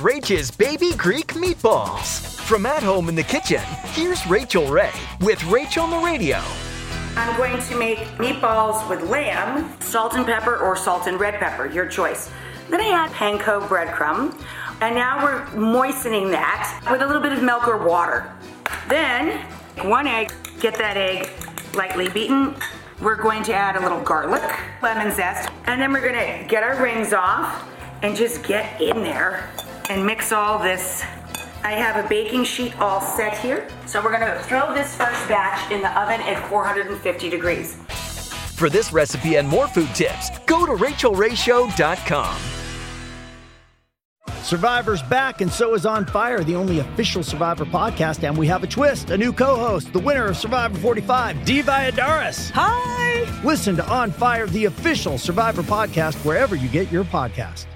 Rachael's Baby Greek Meatballs. From at home in the kitchen, here's Rachael Ray with Rachael on the Radio. I'm going to make meatballs with lamb, salt and pepper, or salt and red pepper, your choice. Then I add panko breadcrumb, and now we're moistening that with a little bit of milk or water. Then, one egg, get that egg lightly beaten. We're going to add a little garlic, lemon zest, and then we're gonna get our rings off and just get in there and mix all this. I have a baking sheet all set here. So we're gonna throw this first batch in the oven at 450 degrees. For this recipe and more food tips, go to rachaelrayshow.com. Survivor's back, and so is On Fire, the only official Survivor podcast. And we have a twist a new co host, the winner of Survivor 45, Dee Valladares. Hi! Listen to On Fire, the official Survivor podcast, wherever you get your podcast.